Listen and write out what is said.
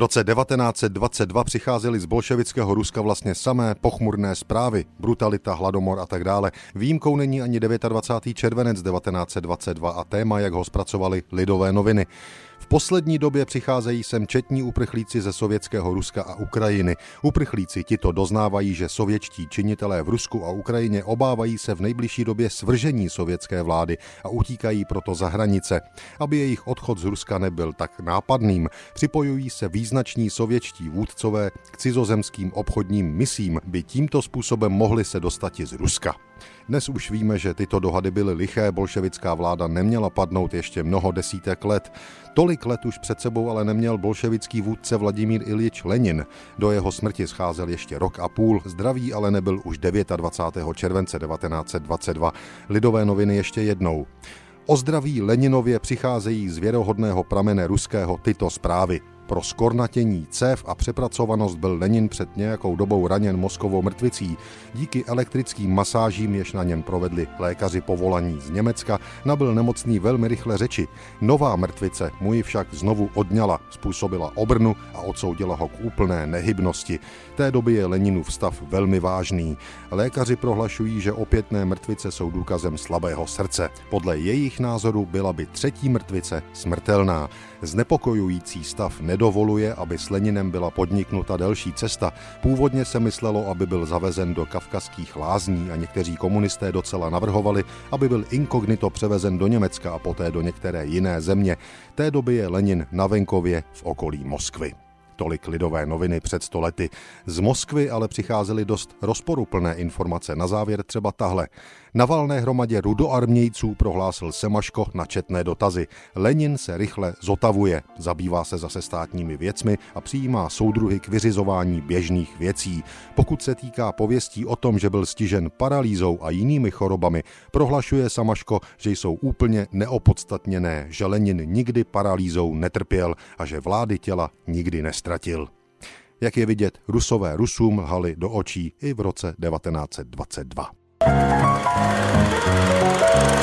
roce 1922 přicházely z bolševického Ruska vlastně samé pochmurné zprávy, brutalita, hladomor a tak dále. Výjimkou není ani 29. červenec 1922 a téma, jak ho zpracovali lidové noviny. Poslední době přicházejí sem četní uprchlíci ze sovětského Ruska a Ukrajiny. Uprchlíci tito doznávají, že sovětští činitelé v Rusku a Ukrajině obávají se v nejbližší době svržení sovětské vlády a utíkají proto za hranice. Aby jejich odchod z Ruska nebyl tak nápadným, připojují se význační sovětští vůdcové k cizozemským obchodním misím, by tímto způsobem mohli se dostat i z Ruska. Dnes už víme, že tyto dohady byly liché, bolševická vláda neměla padnout ještě mnoho desítek let. Tolik let už před sebou ale neměl bolševický vůdce Vladimír Ilič Lenin. Do jeho smrti scházel ještě rok a půl, zdravý ale nebyl už 29. července 1922. Lidové noviny ještě jednou. O zdraví Leninově přicházejí z věrohodného pramene ruského tyto zprávy. Pro skornatění cév a přepracovanost byl Lenin před nějakou dobou raněn mozkovou mrtvicí. Díky elektrickým masážím, jež na něm provedli lékaři povolaní z Německa, nabyl nemocný velmi rychle řeči. Nová mrtvice mu ji však znovu odňala, způsobila obrnu a odsoudila ho k úplné nehybnosti. Té doby je Leninův stav velmi vážný. Lékaři prohlašují, že opětné mrtvice jsou důkazem slabého srdce. Podle jejich názoru byla by třetí mrtvice smrtelná. Znepokojující stav nedovoluje, aby s Leninem byla podniknuta delší cesta. Původně se myslelo, aby byl zavezen do kavkazských lázní a někteří komunisté docela navrhovali, aby byl inkognito převezen do Německa a poté do některé jiné země. Té doby je Lenin na venkově v okolí Moskvy tolik lidové noviny před stolety. Z Moskvy ale přicházely dost rozporuplné informace. Na závěr třeba tahle. Na valné hromadě rudoarmějců prohlásil Semaško na četné dotazy. Lenin se rychle zotavuje, zabývá se zase státními věcmi a přijímá soudruhy k vyřizování běžných věcí. Pokud se týká pověstí o tom, že byl stižen paralýzou a jinými chorobami, prohlašuje Samaško, že jsou úplně neopodstatněné, že Lenin nikdy paralýzou netrpěl a že vlády těla nikdy nestratil. Jak je vidět, Rusové Rusům lhali do očí i v roce 1922. Thank you.